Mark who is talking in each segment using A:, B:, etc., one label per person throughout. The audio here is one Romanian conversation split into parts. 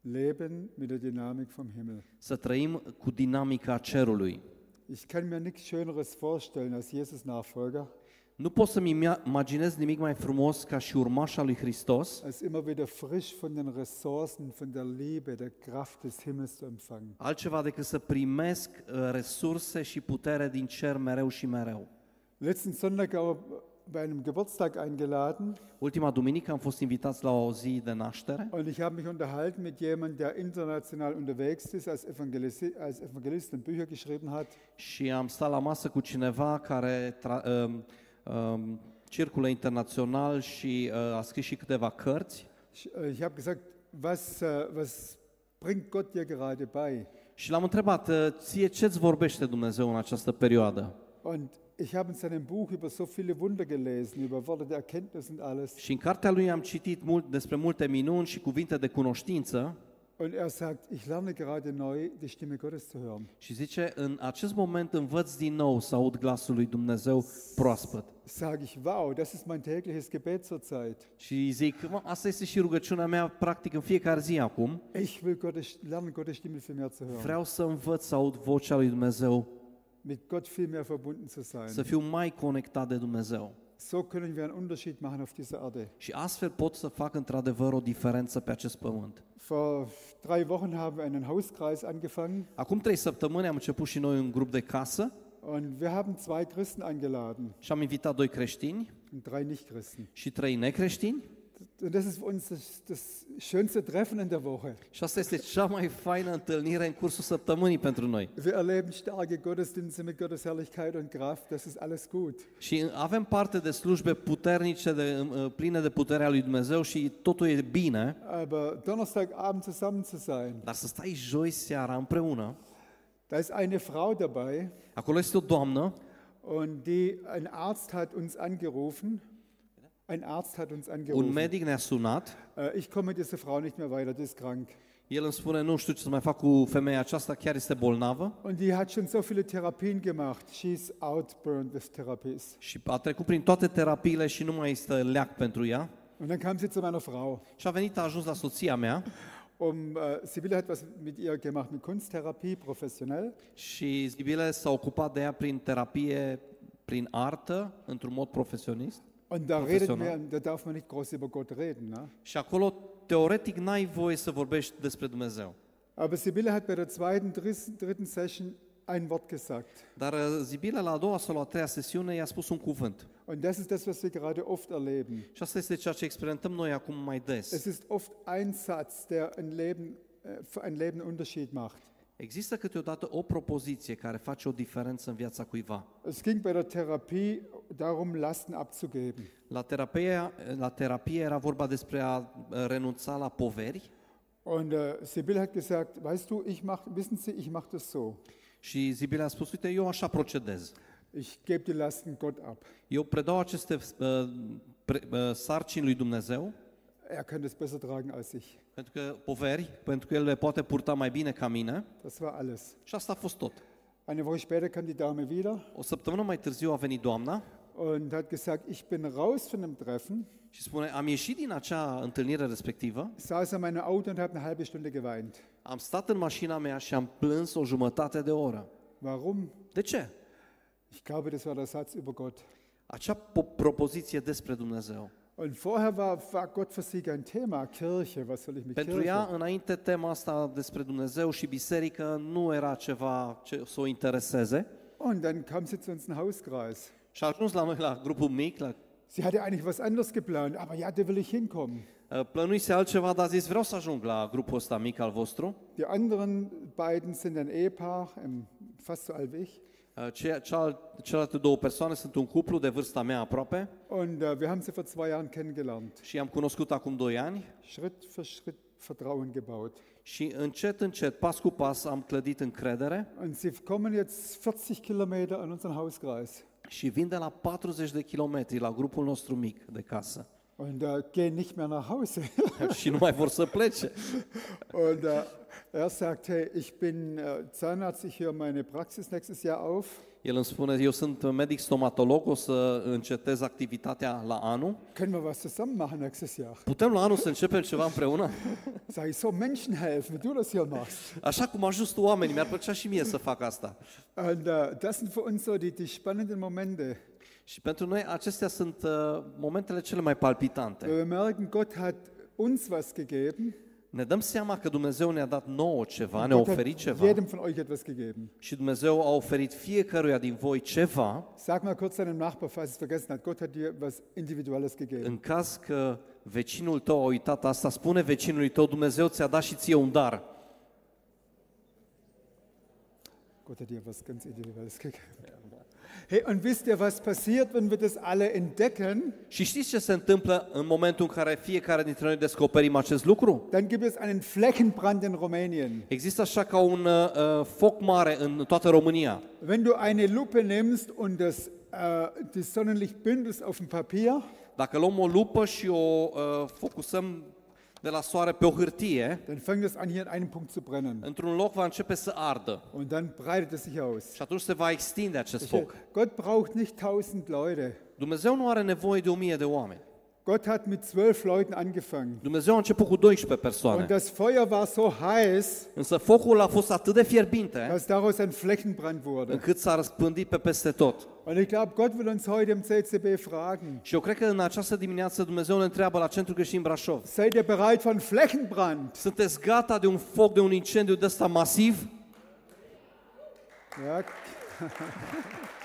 A: leben mit der Dynamik vom Himmel.
B: să trăim cu dinamica cerului.
A: Ich kann mir nichts Schöneres vorstellen als Jesus Nachfolger,
B: Nu pot să-mi imia- imaginez nimic mai frumos ca și urmașa lui Hristos,
A: als immer wieder frisch von den Ressourcen, von der Liebe, der Kraft des Himmels zu empfangen.
B: altceva decât să primesc uh, resurse și putere din cer mereu și mereu.
A: Letzten Sonntag auch bei einem Geburtstag eingeladen
B: Ultima duminică am fost invitați la o zi de naștere
A: und ich habe mich unterhalten mit jemandem, der international unterwegs ist, als Evangelist, als Evangelist und Bücher geschrieben hat.
B: și am stat la masă cu cineva care tra- um, um, circulă internațional și uh, a scris și câteva cărți
A: Ich, äh, ich habe gesagt, was, äh, was bringt Gott dir gerade bei?
B: și l-am întrebat, uh, ție ce-ți vorbește Dumnezeu în această perioadă?
A: Und ich habe in seinem Buch über so viele Wunder gelesen, über Worte der Erkenntnis und alles.
B: Și în cartea lui am citit mult despre multe minuni și cuvinte de cunoștință
A: Und er sagt, ich lerne gerade neu, die Stimme Gottes zu hören.
B: și zice, în acest moment învăț din nou să aud glasul lui Dumnezeu proaspăt.
A: Sage ich, wow, das ist mein tägliches Gebet zurzeit.
B: Și zic, mă, asta este și rugăciunea mea practic în fiecare zi acum.
A: Ich will Gottes, lernen, Gottes Stimme viel mehr zu hören.
B: Vreau să învăț să aud vocea lui Dumnezeu,
A: Mit Gott viel mehr verbunden zu sein.
B: să fiu mai conectat de Dumnezeu.
A: So können wir einen Unterschied machen auf dieser Erde.
B: Și astfel pot să fac într-adevăr o diferență pe acest pământ.
A: Vor drei Wochen haben wir einen Hauskreis angefangen
B: Acum trei săptămâni am început și noi un grup de casă
A: und wir haben zwei Christen eingeladen
B: și am invitat doi creștini
A: und drei Nichtchristen.
B: și trei necreștini.
A: Und das ist für uns das, das schönste Treffen in der Woche.
B: Și asta este cea mai faină întâlnire în cursul săptămânii pentru noi.
A: Wir erleben starke Gottesdienste mit Gottes Herrlichkeit und Kraft. Das ist alles gut.
B: Și avem parte de slujbe puternice, de, uh, pline de puterea lui Dumnezeu și totul e bine,
A: Aber Donnerstagabend zusammen zu sein,
B: dar să stai joi seara împreună,
A: da ist eine Frau dabei
B: acolo este o doamnă
A: und die, ein Arzt hat uns angerufen. Ein Arzt hat uns
B: Un
A: angerufen.
B: medic ne-a sunat,
A: Äh, Ich komme mit dieser Frau nicht mehr weiter, die ist krank.
B: el îmi spune, nu știu ce să mai fac cu femeia aceasta, chiar este bolnavă
A: Und die hat schon so viele Therapien gemacht. She's outburned with therapies.
B: și a trecut prin toate terapiile și nu mai este leac pentru ea.
A: Und dann kam sie zu meiner Frau.
B: Și a venit, a ajuns la soția mea
A: Um, äh, Sibylle hat was mit ihr gemacht, mit Kunsttherapie, professionell.
B: și Zibile s-a ocupat de ea prin terapie, prin artă, într-un mod profesionist.
A: Und da redet
B: Professional.
A: man, da darf man nicht groß über Gott reden. Ne?
B: Și acolo, teoretic, n-ai voie să vorbești despre Dumnezeu.
A: Aber Sibylle hat bei der zweiten, dritten, Session ein Wort gesagt.
B: Dar uh, Zibile, la a doua sau la a treia sesiune, i-a spus un cuvânt.
A: Und das ist das, was wir gerade oft erleben.
B: Și asta este ceea ce experimentăm noi acum mai des.
A: Es ist oft ein Satz, der ein Leben, äh, ein Leben Unterschied macht.
B: Există câteodată o propoziție care face o diferență în viața cuiva.
A: Es ging bei der Therapie darum, Lasten abzugeben.
B: La terapie, la terapie era vorba despre a uh, renunța la poveri
A: Und äh, Sibylle hat gesagt, weißt du, ich mach, wissen Sie, ich mache das so.
B: și Zibile a spus, uite, eu așa procedez.
A: Ich gebe die Lasten Gott ab.
B: Eu predau aceste uh, pre, uh, sarcini lui Dumnezeu,
A: Er kann das besser tragen als ich.
B: Pentru că poveri, pentru că El le poate purta mai bine ca mine
A: Das war alles.
B: și asta a fost tot.
A: Eine Woche später kam die Dame wieder
B: O săptămână mai târziu a venit doamna
A: und hat gesagt, ich bin raus von dem Treffen,
B: și spune, am ieșit din acea întâlnire respectivă,
A: saß an meinem Auto und habe eine halbe Stunde geweint.
B: am stat în mașina mea și am plâns o jumătate de oră.
A: Warum?
B: De ce?
A: Ich glaube, das war der Satz über Gott.
B: Acea po- propoziție despre Dumnezeu.
A: Und vorher war, war Gott für sie kein Thema. Kirche, was soll ich mit
B: Pentru
A: Kirche?
B: ea, înainte, tema asta despre Dumnezeu și biserică nu era ceva ce să o intereseze.
A: Und dann kam sie zu uns in den Hauskreis.
B: Și a ajuns la noi la grupul mic, la,
A: Sie hatte eigentlich was anderes geplant, aber ja, da will ich hinkommen.
B: uh, plănuise altceva, dar a zis, vreau să ajung la grupul ăsta mic al vostru.
A: Die anderen beiden sind ein Ehepaar, ähm, fast so alt wie ich.
B: Uh, Ce, ceal, celelalte două persoane sunt un cuplu de vârsta mea aproape
A: Und äh, wir haben sie vor zwei Jahren kennengelernt.
B: și i-am cunoscut acum doi ani
A: Schritt für Schritt Vertrauen gebaut.
B: și încet, încet, pas cu pas, am clădit încredere
A: Und sie kommen jetzt 40 Kilometer an unseren Hauskreis
B: și vin de la 40 de kilometri la grupul nostru mic de casă
A: und äh, gehen nicht mehr nach Hause.
B: și nu mai vor să plece.
A: und äh, er sagt, hey, ich bin äh, Zahnarzt, ich höre meine Praxis nächstes Jahr auf.
B: El îmi spune, eu sunt medic stomatolog, o să încetez activitatea la anul.
A: Können wir was zusammen machen nächstes Jahr?
B: Putem la anul să începem ceva împreună?
A: Sag ich, so Menschen helfen, wie du das hier machst.
B: Așa cum ajuns tu oamenii, mi-ar plăcea și mie să fac asta.
A: Und uh, das sind für uns so die, die spannenden Momente.
B: Și pentru noi acestea sunt uh, momentele cele mai palpitante.
A: Wo wir merken, Gott hat uns was gegeben.
B: Ne dăm seama că Dumnezeu ne-a dat nouă ceva, ne-a
A: Gott hat
B: oferit ceva
A: jedem von euch etwas gegeben.
B: și Dumnezeu a oferit fiecăruia din voi ceva
A: Sag mal kurz deinem Nachbar, falls es vergessen hat, Gott hat dir was Individuelles gegeben.
B: în caz că vecinul tău a uitat asta, spune vecinului tău, Dumnezeu ți-a dat și ție un dar.
A: Gott hat dir was ganz Individuelles gegeben. Hey, und wisst ihr, was passiert, wenn wir das alle entdecken?
B: Și știți ce se întâmplă în momentul în care fiecare dintre noi descoperim acest lucru?
A: Dann gibt es einen Flächenbrand in Rumänien.
B: Există așa ca un uh, foc mare în toată România.
A: Wenn du eine Lupe nimmst und das, äh, das Sonnenlicht bündelst auf dem Papier,
B: Dacă luăm o lupă și o uh, focusăm de la soare pe o hârtie,
A: dann fängt es an, hier in einem Punkt zu brennen.
B: într-un loc va începe să ardă.
A: Und dann breitet es sich aus.
B: Și atunci se va extinde acest foc.
A: Gott braucht nicht tausend Leute.
B: Dumnezeu nu are nevoie de o mie de oameni.
A: Gott hat mit zwölf Leuten angefangen.
B: Dumnezeu a început cu 12
A: Und
B: persoane.
A: das Feuer war so heiß,
B: Însă focul a fost atât de fierbinte
A: dass daraus ein Flächenbrand wurde.
B: încât s-a răspândit pe peste tot.
A: Und ich glaube, Gott will uns heute im CCB fragen,
B: Și eu cred că în această dimineață Dumnezeu ne întreabă la Centrul Creștin Brașov.
A: seid ihr bereit für einen Flächenbrand?
B: Sunteți gata de un foc, de un incendiu de ăsta masiv?
A: Ja.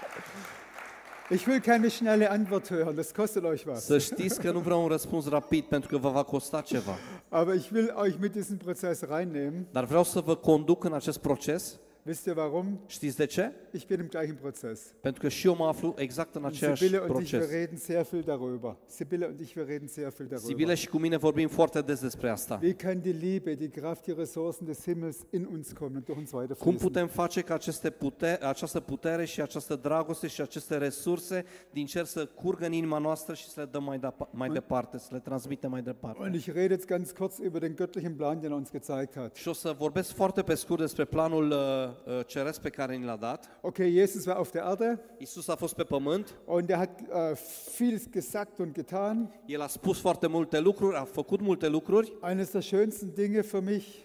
A: Ich will keine schnelle Antwort hören, das kostet euch was.
B: Să știți că nu vreau un răspuns rapid pentru că vă va costa ceva.
A: Aber ich will euch mit diesem Prozess reinnehmen.
B: Dar vreau să vă conduc în acest proces.
A: Wisst ihr warum?
B: Știți de ce?
A: Ich bin im gleichen Prozess.
B: Pentru că și eu mă aflu exact în
A: Und
B: același
A: Sibylle und ich, wir
B: proces.
A: reden sehr viel darüber. Sibylle und ich, wir reden sehr viel darüber.
B: Sibile și cu mine vorbim foarte des despre asta.
A: Wie kann die Liebe, die Kraft, die Ressourcen des Himmels in uns kommen und durch uns
B: Cum
A: weiterfließen?
B: putem face ca aceste putere, această putere și această dragoste și aceste resurse din cer să curgă în inima noastră și să le dăm mai, da, mai departe, să le transmitem mai departe?
A: Und ich rede jetzt ganz kurz über den göttlichen Plan, den er uns gezeigt hat.
B: Și o să vorbesc foarte pe scurt despre planul uh, uh, ceresc pe care ni l-a dat.
A: Okay, Jesus war auf der Erde
B: Isus a fost pe pământ,
A: und er hat äh, vieles gesagt und getan.
B: El a spus foarte multe lucruri, a făcut multe lucruri.
A: Eines der schönsten Dinge für mich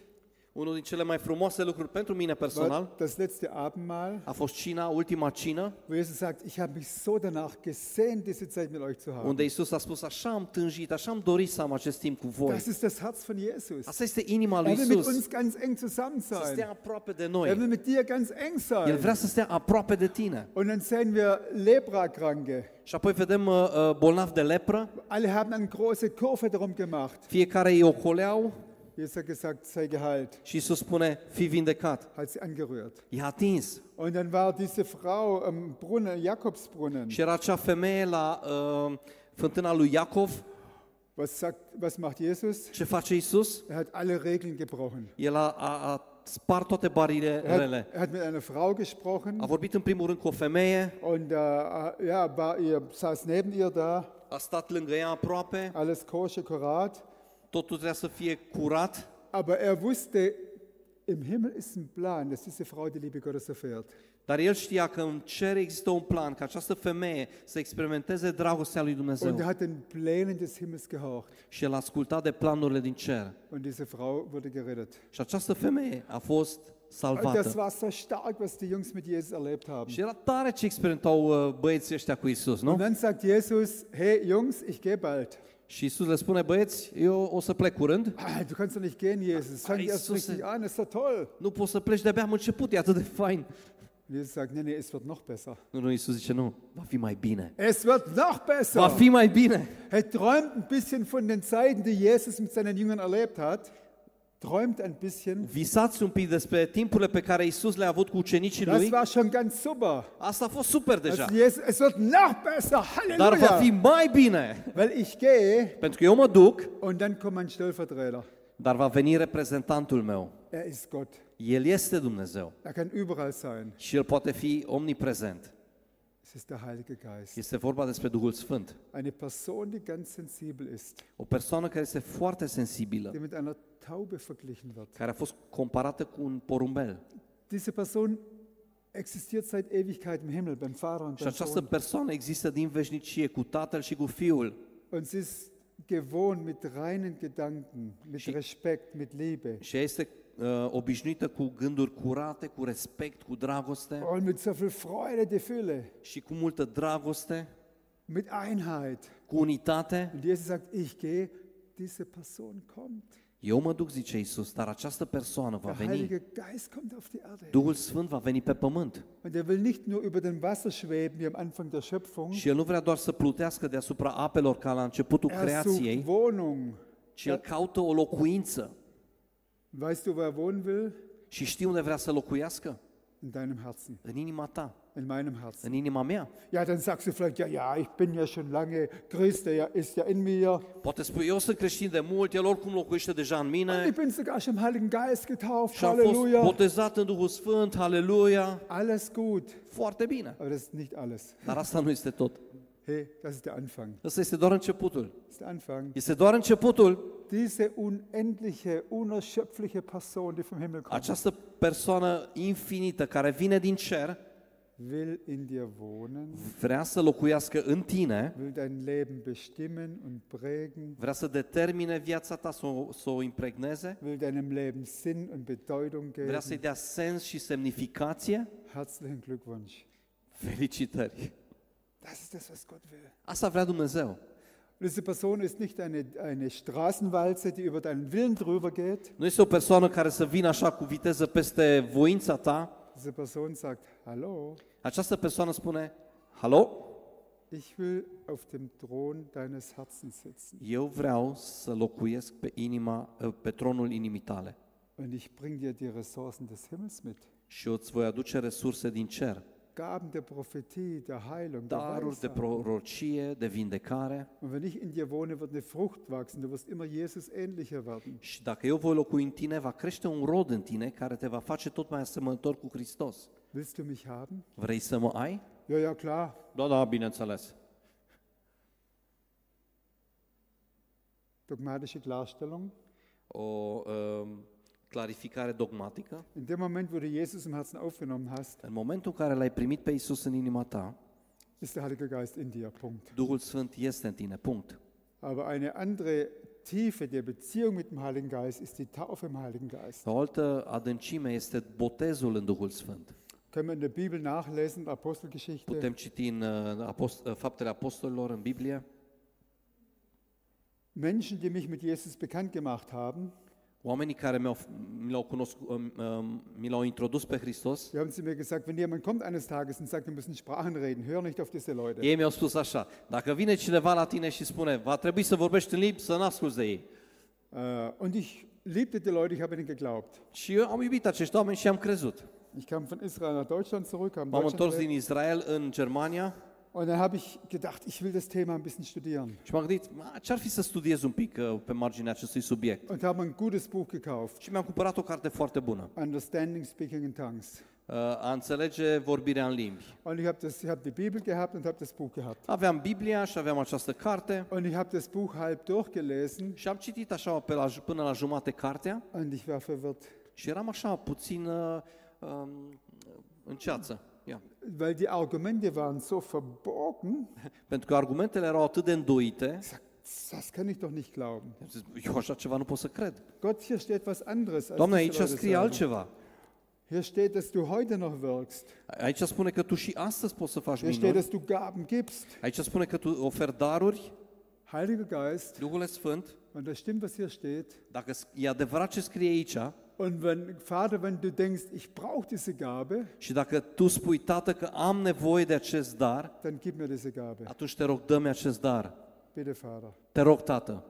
B: Unul din cele mai frumoase lucruri pentru mine
A: war
B: personal
A: das letzte Abendmahl,
B: a fost cina, ultima cină,
A: wo Jesus sagt, ich habe mich so danach gesehnt, diese Zeit mit euch zu haben.
B: unde Isus a spus, așa am tânjit, așa am dorit să am acest timp cu voi.
A: Das ist das Herz von Jesus.
B: Asta este inima lui
A: Er will mit
B: Isus,
A: uns ganz eng zusammen
B: să
A: sein.
B: stea aproape de
A: Er
B: noi.
A: will mit dir ganz eng
B: El
A: sein.
B: vrea să stea aproape de tine.
A: Und dann sehen wir Leprakranke.
B: Și apoi vedem uh, uh, bolnavi de lepră,
A: Alle haben eine große Kurve darum gemacht.
B: fiecare îi ocoleau
A: Jesus hat gesagt, sei geheilt.
B: și Isus spune, fi vindecat.
A: Hat sie angerührt.
B: I-a atins.
A: Und dann war diese Frau am Brunnen, Jakobsbrunnen.
B: Și era acea femeie la uh, fântâna lui Iacov.
A: Was, sagt, was macht Jesus?
B: Ce face Isus?
A: Er hat alle Regeln gebrochen.
B: El a, a, a spart toate
A: Er
B: barierele.
A: hat, er hat mit einer Frau gesprochen
B: A vorbit în primul rând cu o femeie,
A: und äh, ja, war ihr, saß neben ihr da,
B: a stat lângă ea aproape,
A: alles koscher, kurat.
B: Totul trebuia să fie curat,
A: Aber er wusste, im Himmel ist ein Plan, dass diese Frau die Liebe Gottes erfährt.
B: dar el știa că în cer există un plan ca această femeie să experimenteze dragostea lui
A: Und er
B: Dumnezeu.
A: hat den Plänen des Himmels gehorcht.
B: Și el a ascultat de planurile din cer.
A: Und diese Frau wurde gerettet.
B: Și această femeie a fost
A: Und das
B: salvată.
A: war so stark, was die Jungs mit Jesus erlebt haben.
B: Și era tare ce experimentau uh, băieții ăștia cu Isus, nu?
A: Und dann sagt Jesus, hey Jungs, ich gehe bald.
B: Și Isus le spune, băieți, eu o să plec curând,
A: Ah, du kannst doch nicht gehen, Jesus. Fang
B: Ah,
A: erst
B: Jesus,
A: richtig an, ist doch toll.
B: nu poți să pleci, de-abia am început, e atât de fain.
A: Jesus sagt, nee, nee, es wird noch besser.
B: Nu, nu, Isus zice, nu, va fi mai bine.
A: Es wird noch besser.
B: Va fi mai bine.
A: Er träumt ein bisschen von den Zeiten, die Jesus mit seinen Jüngern erlebt hat. Träumt ein bisschen.
B: Visați un pic despre timpurile pe care Isus le-a avut cu ucenicii
A: Das
B: lui.
A: war schon ganz super.
B: Asta a fost super deja.
A: Also Jesus, es wird noch besser.
B: Dar va fi
A: Halleluja.
B: mai bine.
A: Weil ich gehe
B: Pentru că eu mă duc,
A: und dann kommt mein Stellvertreter.
B: dar va veni reprezentantul meu.
A: Er ist Gott.
B: El este Dumnezeu
A: Er kann überall sein.
B: și El poate fi omniprezent.
A: Es ist der Heilige Geist.
B: Este vorba despre Duhul Sfânt.
A: Eine Person, die ganz sensibel ist,
B: O persoană care este foarte sensibilă,
A: die mit einer Taube verglichen wird.
B: care a fost comparată cu un porumbel.
A: Diese Person existiert seit Ewigkeit im Himmel beim Vater und
B: Și
A: beim
B: această
A: Sohn.
B: persoană există din veșnicie cu Tatăl și cu Fiul.
A: Und sie ist gewohnt mit reinen Gedanken, mit
B: Și-
A: Respekt, mit Liebe.
B: Și este uh, obișnuită cu gânduri curate, cu respect, cu dragoste
A: Und mit so viel Freude, die Fülle,
B: și cu multă dragoste,
A: mit Einheit.
B: cu unitate.
A: Und Jesus sagt, ich gehe, diese Person kommt.
B: Eu mă duc, zice Isus, dar această persoană va
A: Der
B: veni.
A: Heilige Geist kommt auf die Erde.
B: Duhul Sfânt va veni pe pământ.
A: Und er will nicht nur über den Wasser schweben, wie am Anfang der Schöpfung.
B: Și El nu vrea doar să plutească deasupra apelor ca la începutul
A: Er sucht
B: creației,
A: Wohnung.
B: ci El caută o locuință.
A: Weißt du, wo er wohnen will?
B: Și știi unde vrea să locuiască?
A: In deinem Herzen,
B: În inima ta,
A: in meinem Herzen.
B: în inima mea.
A: Ja, dann sagst du vielleicht, ja, ja, ich bin ja schon lange Christ, der ja, ist ja in mir.
B: Poate spui, eu sunt creștin de mult, El oricum locuiește deja în
A: Und
B: mine
A: ich bin sogar schon im Heiligen Geist getauft.
B: și am fost
A: Halleluja.
B: botezat în Duhul Sfânt, haleluia.
A: Alles gut.
B: Foarte bine.
A: Aber das ist nicht alles.
B: Dar asta nu este tot.
A: Hey, das ist der Anfang.
B: Ăsta este doar începutul.
A: Das ist der Anfang.
B: Este doar începutul.
A: Diese unendliche, unerschöpfliche Person, die vom Himmel kommt,
B: Această persoană infinită care vine din cer
A: will in dir wohnen,
B: vrea să locuiască în tine,
A: will dein Leben bestimmen und prägen,
B: vrea să determine viața ta, să o, să o impregneze,
A: will deinem Leben Sinn und Bedeutung
B: vrea
A: geben.
B: să-i dea sens și semnificație.
A: Herzlichen Glückwunsch.
B: Felicitări!
A: Das ist das, was Gott will.
B: Asta vrea Dumnezeu.
A: Und diese Person ist nicht eine, eine Straßenwalze, die über deinen Willen drüber geht.
B: Nu este o persoană care să vină așa cu viteză peste voința ta.
A: Diese Person sagt, hallo,
B: Această persoană spune, Halo,
A: ich will auf dem Thron deines Herzens sitzen.
B: eu vreau să locuiesc pe, inima, pe tronul inimii tale
A: Und ich bring dir die Ressourcen des Himmels mit.
B: și eu îți voi aduce resurse din cer,
A: Gaben der Prophetie, der Heilung, der
B: daruri de
A: Weissagung.
B: prorocie, de vindecare.
A: Und wenn ich in dir wohne, wird eine Frucht wachsen. Du wirst immer Jesus ähnlicher werden.
B: Și dacă eu voi locui în tine, va crește un rod în tine care te va face tot mai asemănător cu Hristos.
A: Willst du mich haben?
B: Vrei să mă ai?
A: Ja, ja, klar.
B: Da, da, bineînțeles.
A: Dogmatische Klarstellung.
B: O um, clarificare dogmatică.
A: In dem Moment, wo du Jesus im Herzen aufgenommen hast,
B: În momentul în care l-ai primit pe Isus în inima ta,
A: ist der Heilige Geist in dir. Punct.
B: Duhul Sfânt este în tine, punct.
A: Aber eine andere Tiefe der Beziehung mit dem Heiligen Geist ist die Taufe im Heiligen Geist.
B: O altă adâncime este botezul în Duhul Sfânt.
A: Können wir in der Bibel nachlesen, Apostelgeschichte.
B: Putem citi în uh, apost- uh, Faptele Apostolilor, în Biblie,
A: Menschen, die mich mit Jesus bekannt gemacht haben,
B: oamenii care mi-au, mi l-au, cunoscut, um, um, mi l-au introdus pe Hristos,
A: die haben zu mir gesagt, wenn jemand kommt eines Tages und sagt, wir müssen Sprachen reden, hör nicht auf diese Leute.
B: ei mi-au spus așa, dacă vine cineva la tine și spune, va trebui să vorbești în limbi, să n-asculți de ei.
A: Äh, und ich liebte die Leute, ich habe ihnen geglaubt.
B: Și eu am iubit acești oameni și am crezut.
A: Ich kam von Israel nach Deutschland zurück, habe in
B: M-am
A: Deutschland
B: întors
A: gelebt.
B: din Israel în Germania
A: und dann habe ich gedacht, ich will das Thema ein bisschen studieren.
B: și m-am gândit, "Ma, ce-ar fi să studiez un pic uh, pe marginea acestui subiect?
A: Und habe ein gutes Buch gekauft,
B: Și mi-am cumpărat o carte foarte bună,
A: Understanding Speaking in Tongues.
B: uh, a înțelege vorbirea în limbi.
A: Und ich habe das, ich habe die Bibel gehabt und habe das Buch gehabt.
B: Aveam Biblia și aveam această carte
A: Und ich habe das Buch halb durchgelesen
B: și am citit așa pe la, până la jumate cartea
A: und ich war verwirrt,
B: și eram așa puțin uh, um, în ceață. Ia.
A: weil die Argumente waren so verborgen.
B: Pentru că argumentele erau atât de îndoite,
A: das kann ich doch nicht glauben.
B: eu așa ceva nu pot să cred.
A: Gott, hier steht was anderes.
B: Doamne, aici scrie altceva.
A: Hier steht, dass du heute noch wirkst.
B: Aici spune că tu și astăzi poți să faci
A: Hier steht, dass du Gaben gibst.
B: Aici spune că tu oferi daruri,
A: Heiliger Geist,
B: Duhul Sfânt.
A: und das stimmt, was hier steht.
B: Dacă e adevărat ce scrie aici
A: Und wenn, Vater, wenn du denkst, ich brauche diese Gabe,
B: și dacă tu spui, Tată, că am nevoie de acest dar,
A: dann gib mir diese Gabe.
B: atunci te rog, dă-mi acest dar.
A: Bitte, Vater.
B: Te rog, Tată.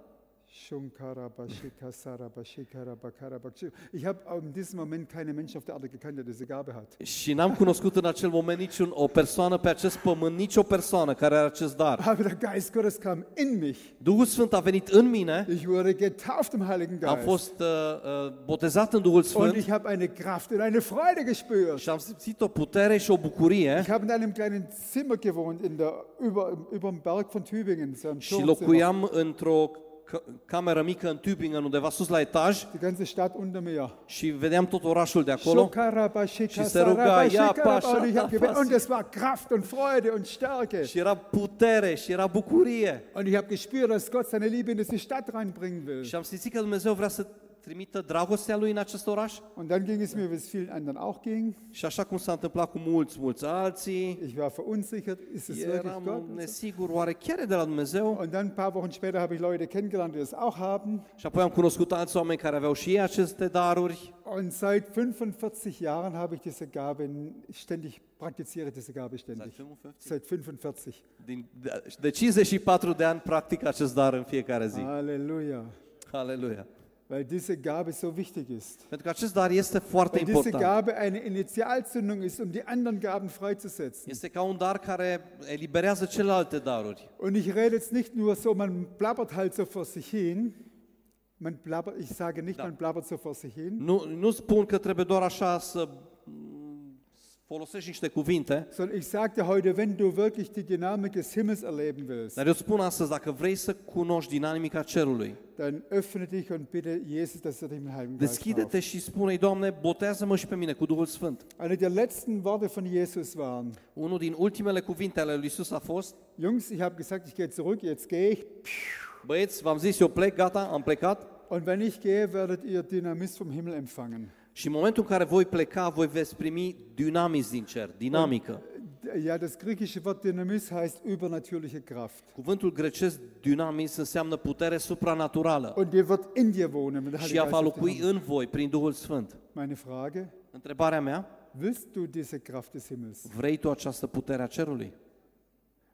A: Ich habe in diesem Moment keine Menschen auf der Erde gekannt, der diese Gabe hat.
B: Și n-am cunoscut în acel moment niciun o persoană pe acest pământ, nici o persoană care are acest dar.
A: Aber der Geist Gottes kam in mich.
B: Duhul Sfânt a venit în mine,
A: Ich wurde getauft im Heiligen
B: am
A: Geist.
B: fost uh, uh, botezat în Duhul
A: Und
B: Sfânt
A: ich habe eine Kraft und eine Freude gespürt.
B: și am simțit o putere și o bucurie
A: Ich habe in einem kleinen Zimmer gewohnt, in der, über, über dem Berg von Tübingen, so
B: și locuiam într-o cameră mică în Tübingen, undeva sus la etaj
A: die ganze Stadt unter mir.
B: și vedeam tot orașul de acolo.
A: Shokaraba,
B: se ruga,
A: Shekasaraba,
B: ia,
A: Shekaraba,
B: Pasha,
A: und ich habe gebetet.
B: Pasha.
A: Und es war Kraft und Freude und Stärke.
B: Și era putere și era bucurie.
A: Und ich habe gespürt, dass Gott seine Liebe in diese Stadt reinbringen will.
B: Și am simțit că Dumnezeu vrea să trimită dragostea Lui în acest oraș.
A: Und dann ging es mir, wie es vielen anderen auch ging.
B: Și așa cum s-a întâmplat cu mulți, mulți alții,
A: Ich war verunsichert, ist es wirklich Gott?
B: Nesigur, oare chiar e de la Dumnezeu?
A: Und dann ein paar Wochen später habe ich Leute kennengelernt, die das auch haben.
B: Și apoi am cunoscut alți oameni care aveau și ei aceste daruri.
A: Und seit 45 Jahren habe ich diese Gabe ständig, praktiziere diese Gabe ständig. Seit 45.
B: Din, de, de 54 de ani practic acest dar în fiecare zi.
A: Halleluja.
B: Aleluia.
A: Weil diese Gabe so wichtig ist.
B: Pentru că acest dar este foarte
A: Weil diese
B: important.
A: Gabe eine Initialzündung ist, um die anderen Gaben freizusetzen.
B: Este ca un dar care eliberează celelalte daruri.
A: Und ich rede jetzt nicht nur so, man plappert halt so vor sich hin. Man plappert, ich sage nicht,
B: Da.
A: man plappert so vor sich hin,
B: Nu, nu spun că trebuie doar așa să folosești niște cuvinte,
A: sondern ich sagte heute, wenn du wirklich die Dynamik des Himmels erleben willst,
B: dar eu spun astăzi, dacă vrei să cunoști dinamica cerului,
A: dann öffne dich und bitte Jesus, dass er dich mit dem Heiligen Geist tauft.
B: deschide-te și spune Doamne, botează-mă și pe mine cu Duhul Sfânt.
A: Eine der letzten Worte von Jesus waren,
B: Unul din ultimele cuvinte ale lui Isus a fost,
A: Jungs, ich habe gesagt, ich gehe zurück, jetzt gehe ich.
B: băieți, v-am zis, eu plec, gata, am plecat,
A: Und wenn ich gehe, werdet ihr Dynamis vom Himmel empfangen.
B: Și în momentul în care voi pleca, voi veți primi dinamis din cer, dinamică.
A: Ja, das griechische Wort Dynamis heißt übernatürliche Kraft.
B: Cuvântul grecesc dynamis înseamnă putere supranaturală
A: Und die wird in dir wohnen, wenn der
B: și
A: Heilige
B: ea
A: Geist
B: va
A: auf dich
B: locui
A: kommt.
B: în voi prin Duhul Sfânt.
A: Meine Frage,
B: Întrebarea mea,
A: willst du diese Kraft des Himmels?
B: vrei tu această putere a cerului?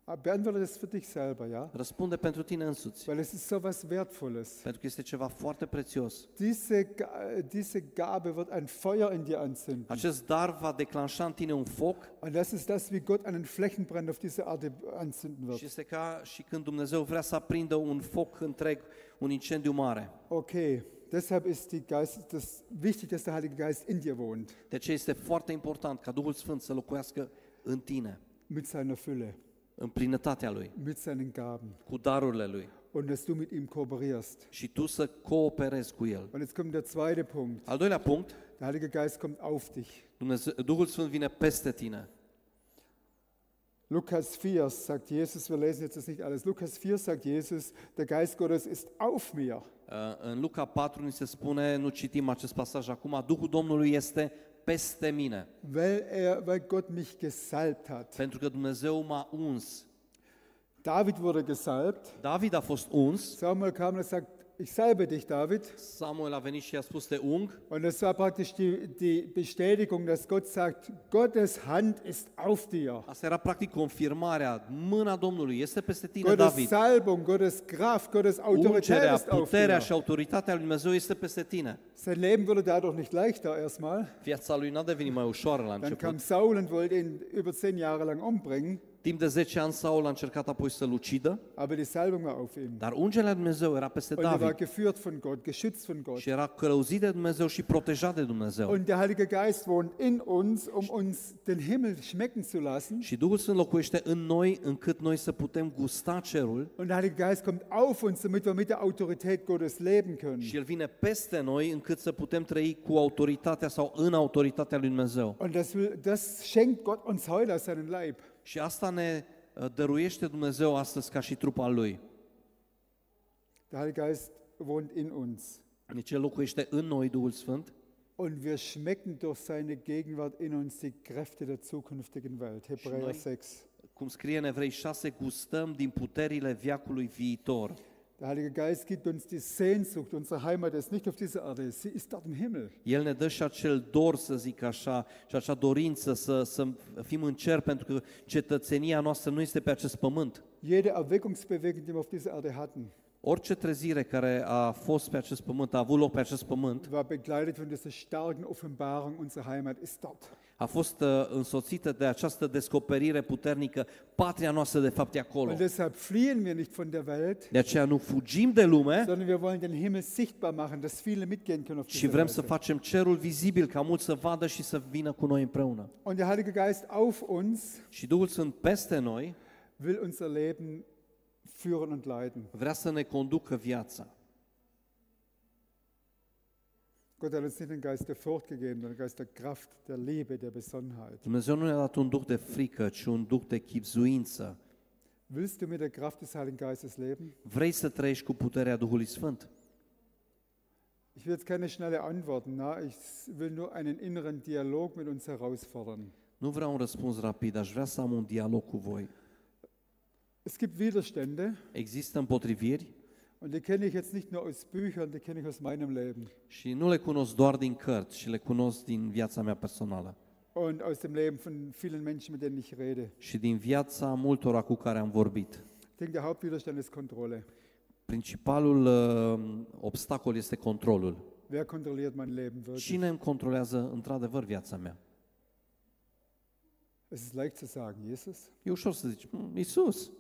A: Ah, Beantworte das für dich selber, ja?
B: Răspunde pentru tine însuți,
A: Weil es ist so was Wertvolles.
B: pentru că este ceva foarte prețios.
A: Diese, Ga- diese Gabe wird ein Feuer in dir anzünden.
B: Acest dar va declanșa în tine un foc
A: Und das ist das, wie Gott einen Flächenbrand auf diese Art anzünden wird.
B: și este ca și când Dumnezeu vrea să aprindă un foc întreg, un incendiu mare.
A: Okay, deshalb ist die Geist, das wichtig, dass der Heilige Geist in dir wohnt,
B: De aceea este foarte important ca Duhul Sfânt să locuiască în tine,
A: mit seiner Fülle,
B: în plinătatea Lui,
A: mit seinen Gaben.
B: cu darurile Lui
A: Und dass du mit ihm kooperierst.
B: și tu să cooperezi cu El.
A: Und jetzt kommt der zweite Punkt.
B: Al doilea punct,
A: Der Heilige Geist kommt auf dich.
B: Dumnezeu, Duhul Sfânt vine peste tine.
A: Lukas 4 sagt Jesus, wir lesen jetzt das nicht alles. Lukas 4 sagt Jesus, der Geist Gottes ist auf mir.
B: Uh, În Luca 4 ni se spune, nu citim acest pasaj acum, Duhul Domnului este peste mine,
A: Weil, er, weil Gott mich gesalbt hat.
B: pentru că Dumnezeu m-a uns.
A: David wurde gesalbt.
B: David a fost uns,
A: Samuel kam und sagt, ich salbe dich, David.
B: Samuel a venit și a spus te ung
A: Und das war praktisch die, die Bestätigung, dass Gott sagt, Gottes Hand ist auf dir.
B: Asta era practic confirmarea, mâna Domnului este peste tine,
A: Gottes
B: David.
A: Salbung, Gottes Kraft, Gottes Autorität
B: Ungerea,
A: ist auf
B: puterea
A: dir.
B: și autoritatea lui Dumnezeu este peste tine.
A: Sein Leben wurde dadurch nicht leichter erstmal.
B: Viața lui n-a devenit mai ușoară la
A: Dann kam. Saul und wollte ihn über zehn Jahre lang umbringen,
B: Timp de 10 ani Saul a încercat apoi să-l ucidă,
A: aber die Salbung war auf ihm.
B: dar ungerea lui Dumnezeu era peste
A: Und er war
B: David
A: geführt von Gott, geschützt von Gott.
B: și era călăuzit de Dumnezeu și protejat de Dumnezeu.
A: Und der Heilige Geist wohnt in uns, um uns den Himmel schmecken zu lassen.
B: Și Duhul Sfânt locuiește în noi încât noi să putem gusta cerul
A: Und der Heilige Geist kommt auf uns, damit wir mit der Autorität Gottes leben können.
B: și El vine peste noi încât să putem trăi cu autoritatea sau în autoritatea lui Dumnezeu.
A: Und das, will, das schenkt Gott uns heute aus seinem Leib.
B: Și asta ne uh, dăruiește Dumnezeu astăzi ca și trup al Lui.
A: Der Heilige Geist wohnt in uns.
B: Deci El locuiește în noi, Duhul Sfânt,
A: Und wir schmecken durch seine Gegenwart in uns die Kräfte der zukünftigen Welt. Hebräer
B: Schnoi.
A: 6.
B: cum scrie în Evrei 6, gustăm din puterile viacului viitor.
A: Der Heilige Geist gibt uns die Sehnsucht. Unsere Heimat ist nicht auf dieser Erde, sie ist dort im Himmel.
B: El ne dă și acel dor, să zic așa, și acea dorință să, să fim în cer, pentru că cetățenia noastră nu este pe acest pământ.
A: Jede Erweckungsbewegung, die wir auf dieser Erde hatten,
B: Orice trezire care a fost pe acest pământ, a avut loc pe acest pământ,
A: war begleitet von dieser starken Offenbarung, unsere Heimat ist dort.
B: a fost uh, însoțită de această descoperire puternică, patria noastră de fapt e acolo.
A: Und deshalb fliehen wir nicht von der Welt,
B: De aceea nu fugim de lume,
A: sondern wir wollen den Himmel sichtbar machen, dass viele mitgehen können auf
B: și
A: diese
B: vrem să
A: Reise.
B: facem cerul vizibil, ca mulți să vadă și să vină cu noi împreună.
A: Und der Heilige Geist auf uns
B: Și Duhul Sfânt peste noi
A: will unser Leben führen und leiten.
B: vrea să ne conducă viața.
A: Gott hat uns nicht den Geist der Furcht gegeben, sondern den Geist der Kraft, der Liebe, der Besonnenheit.
B: Dumnezeu nu ne-a dat un duh de frică, ci un duh de chipzuință.
A: Willst du mit der Kraft des Heiligen Geistes leben?
B: Vrei să trăiești cu puterea Duhului Sfânt?
A: Ich will jetzt keine schnelle Antworten. Na, ich will nur einen inneren Dialog mit uns herausfordern.
B: Nu vreau un răspuns rapid, aș vrea să am un dialog cu voi.
A: Es gibt Widerstände
B: Există împotriviri
A: und die kenne ich jetzt nicht nur aus Büchern, die kenne ich aus meinem Leben
B: și nu le cunosc doar din cărți, ci le cunosc din viața mea personală
A: und aus dem Leben von vielen Menschen, mit denen ich rede.
B: și din viața multora cu care am vorbit.
A: Ich denke, der Hauptwiderstand ist Kontrolle.
B: Principalul uh, obstacol este controlul.
A: Wer kontrolliert mein Leben wirklich?
B: Cine îmi controlează într-adevăr viața mea?
A: Es ist leicht zu sagen, Jesus.
B: E ușor să zici, "Mm, Iisus.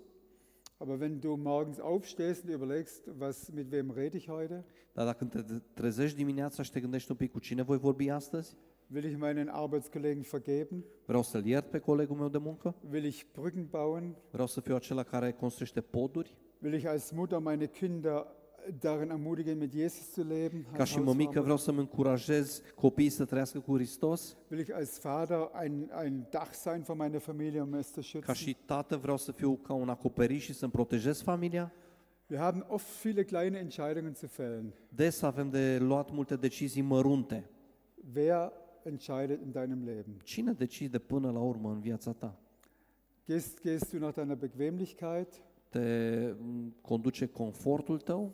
A: Aber wenn du morgens aufstehst und überlegst, was, mit wem rede ich heute?
B: Dar dacă te trezești dimineața și te gândești un pic cu cine voi vorbi astăzi,
A: Will ich meinen Arbeitskollegen vergeben?
B: vreau să-l iert pe colegul meu de muncă,
A: Will ich Brücken bauen?
B: vreau să fiu acela care construiește poduri,
A: Will ich als Mutter meine Kinder darin ermutigen, mit Jesus zu leben?
B: ca și mămică vreau să-mi încurajez copiii să trăiască cu Hristos,
A: Will ich als Vater ein, ein Dach sein für meine Familie, um es zu
B: ca
A: schützen?
B: și tată vreau să fiu ca un acoperiș și să-mi protejez familia.
A: Wir haben oft viele kleine Entscheidungen zu fällen.
B: Des avem de luat multe decizii mărunte.
A: Wer entscheidet in deinem Leben?
B: Cine decide până la urmă în viața ta?
A: Gehst, gehst du nach deiner Bequemlichkeit?
B: Te m, conduce confortul tău?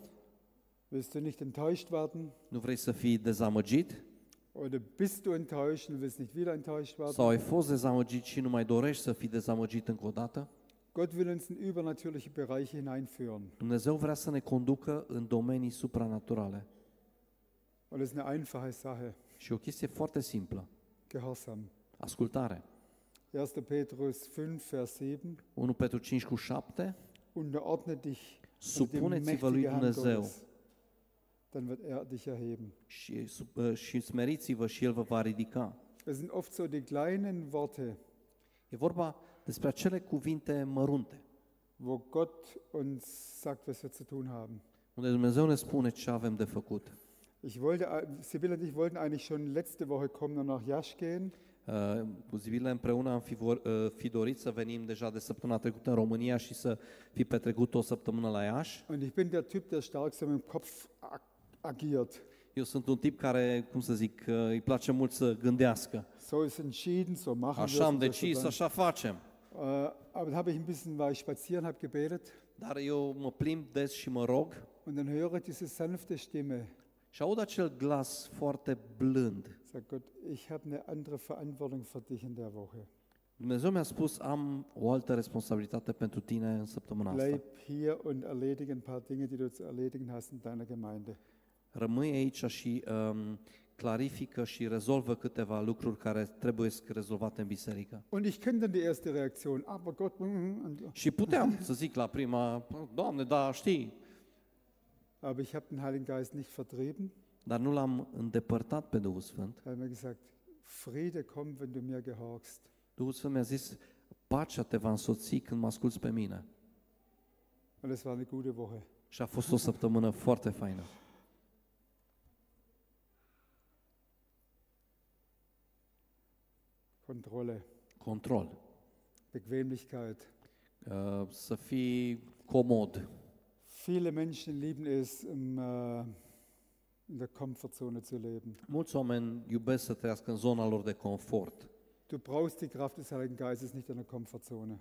A: Willst du nicht enttäuscht werden?
B: Nu vrei să fii dezamăgit?
A: Oder bist du enttäuscht und willst nicht wieder enttäuscht werden?
B: Sau ai fost dezamăgit și nu mai dorești să fii dezamăgit încă o dată?
A: Gott will uns in übernatürliche Bereiche hineinführen.
B: Dumnezeu vrea să ne conducă în domenii supranaturale.
A: Und das ist eine einfache Sache.
B: Și o chestie foarte simplă.
A: Gehorsam.
B: Ascultare.
A: 1. Petrus 5, Vers 7.
B: 1 Petru 5 cu 7.
A: Unterordne dich
B: Supuneți-vă lui Dumnezeu
A: Gottes. Dann wird er dich erheben.
B: și, sub- uh, și smeriți-vă și El vă va ridica.
A: Es sind oft so die kleinen Worte,
B: E vorba despre acele cuvinte mărunte,
A: wo Gott uns sagt, was wir zu tun haben.
B: unde Dumnezeu ne spune ce avem de făcut.
A: Ich wollte, Sibylle und ich wollten eigentlich schon letzte Woche kommen und nach Jasch gehen.
B: Uh, Cu împreună am fi, vor, uh, fi dorit să venim deja de săptămâna trecută în România și să fi petrecut o săptămână la Iași.
A: Und ich bin der Typ, der stark so mit dem Kopf ag- agiert.
B: Eu sunt un tip care, cum să zic, uh, îi place mult să gândească.
A: So ist entschieden, so machen
B: Așa am
A: wir es. und
B: decis,
A: so
B: așa facem.
A: dann. Äh, aber da habe ich ein bisschen, war ich spazieren, habe gebetet
B: Dar eu mă plimb des și mă rog
A: und dann höre diese sanfte Stimme.
B: și aud acel glas foarte blând.
A: Sagt Gott, ich habe eine andere Verantwortung für dich in der Woche.
B: Dumnezeu mi-a spus, am o altă responsabilitate pentru tine în săptămâna asta.
A: Bleib hier und erledige ein paar Dinge, die du zu erledigen hast in deiner Gemeinde.
B: Rămâi aici și um, clarifică și rezolvă câteva lucruri care trebuie rezolvate în biserică.
A: Und ich kenne dann die erste Reaktion, aber Gott, mm, mm, und,
B: Și puteam să zic la prima, Doamne, da, știi,
A: aber ich habe den Heiligen Geist nicht vertrieben.
B: dar nu l-am îndepărtat pe Duhul Sfânt.
A: Er hat mir gesagt, Friede kommt, wenn du mir gehorchst.
B: Duhul Sfânt mi-a zis, pacea te va însoți când mă asculți pe mine.
A: Und es war eine gute Woche.
B: Și a fost o săptămână foarte faină.
A: Kontrolle,
B: Control.
A: Bequemlichkeit.
B: Uh, Să fii comod.
A: Viele Menschen lieben es, im, äh, in der Komfortzone zu leben.
B: Mulți oameni iubesc să trăiască în zona lor de confort.
A: Du brauchst die Kraft des Heiligen Geistes nicht in der Komfortzone.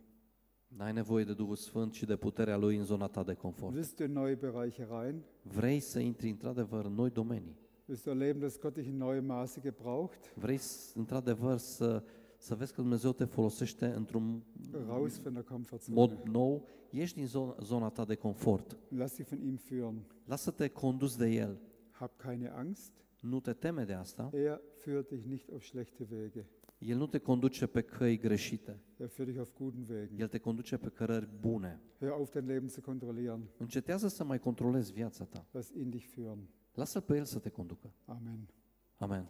B: N-ai nevoie de Duhul Sfânt și de puterea Lui în zona ta de confort.
A: Willst du in neue Bereiche rein?
B: Vrei să intri într-adevăr în noi domenii.
A: Willst du erleben, dass Gott dich in neue Maße gebraucht?
B: Vrei într-adevăr să, să vezi că Dumnezeu te folosește într-un
A: Raus von der Komfortzone.
B: mod nou, ieși din zona, zona ta de confort.
A: Lass dich von ihm führen.
B: Lasă-te condus de El.
A: Hab keine Angst.
B: Nu te teme de asta.
A: Er führt dich nicht auf schlechte Wege.
B: El nu te conduce pe căi greșite.
A: Er führt dich auf guten Wegen.
B: El te conduce pe cărări bune.
A: Hör auf, dein Leben zu kontrollieren.
B: Încetează să mai controlezi viața ta.
A: Lass ihn dich führen.
B: Lasă-L pe El să te conducă.
A: Amen.
B: Amen.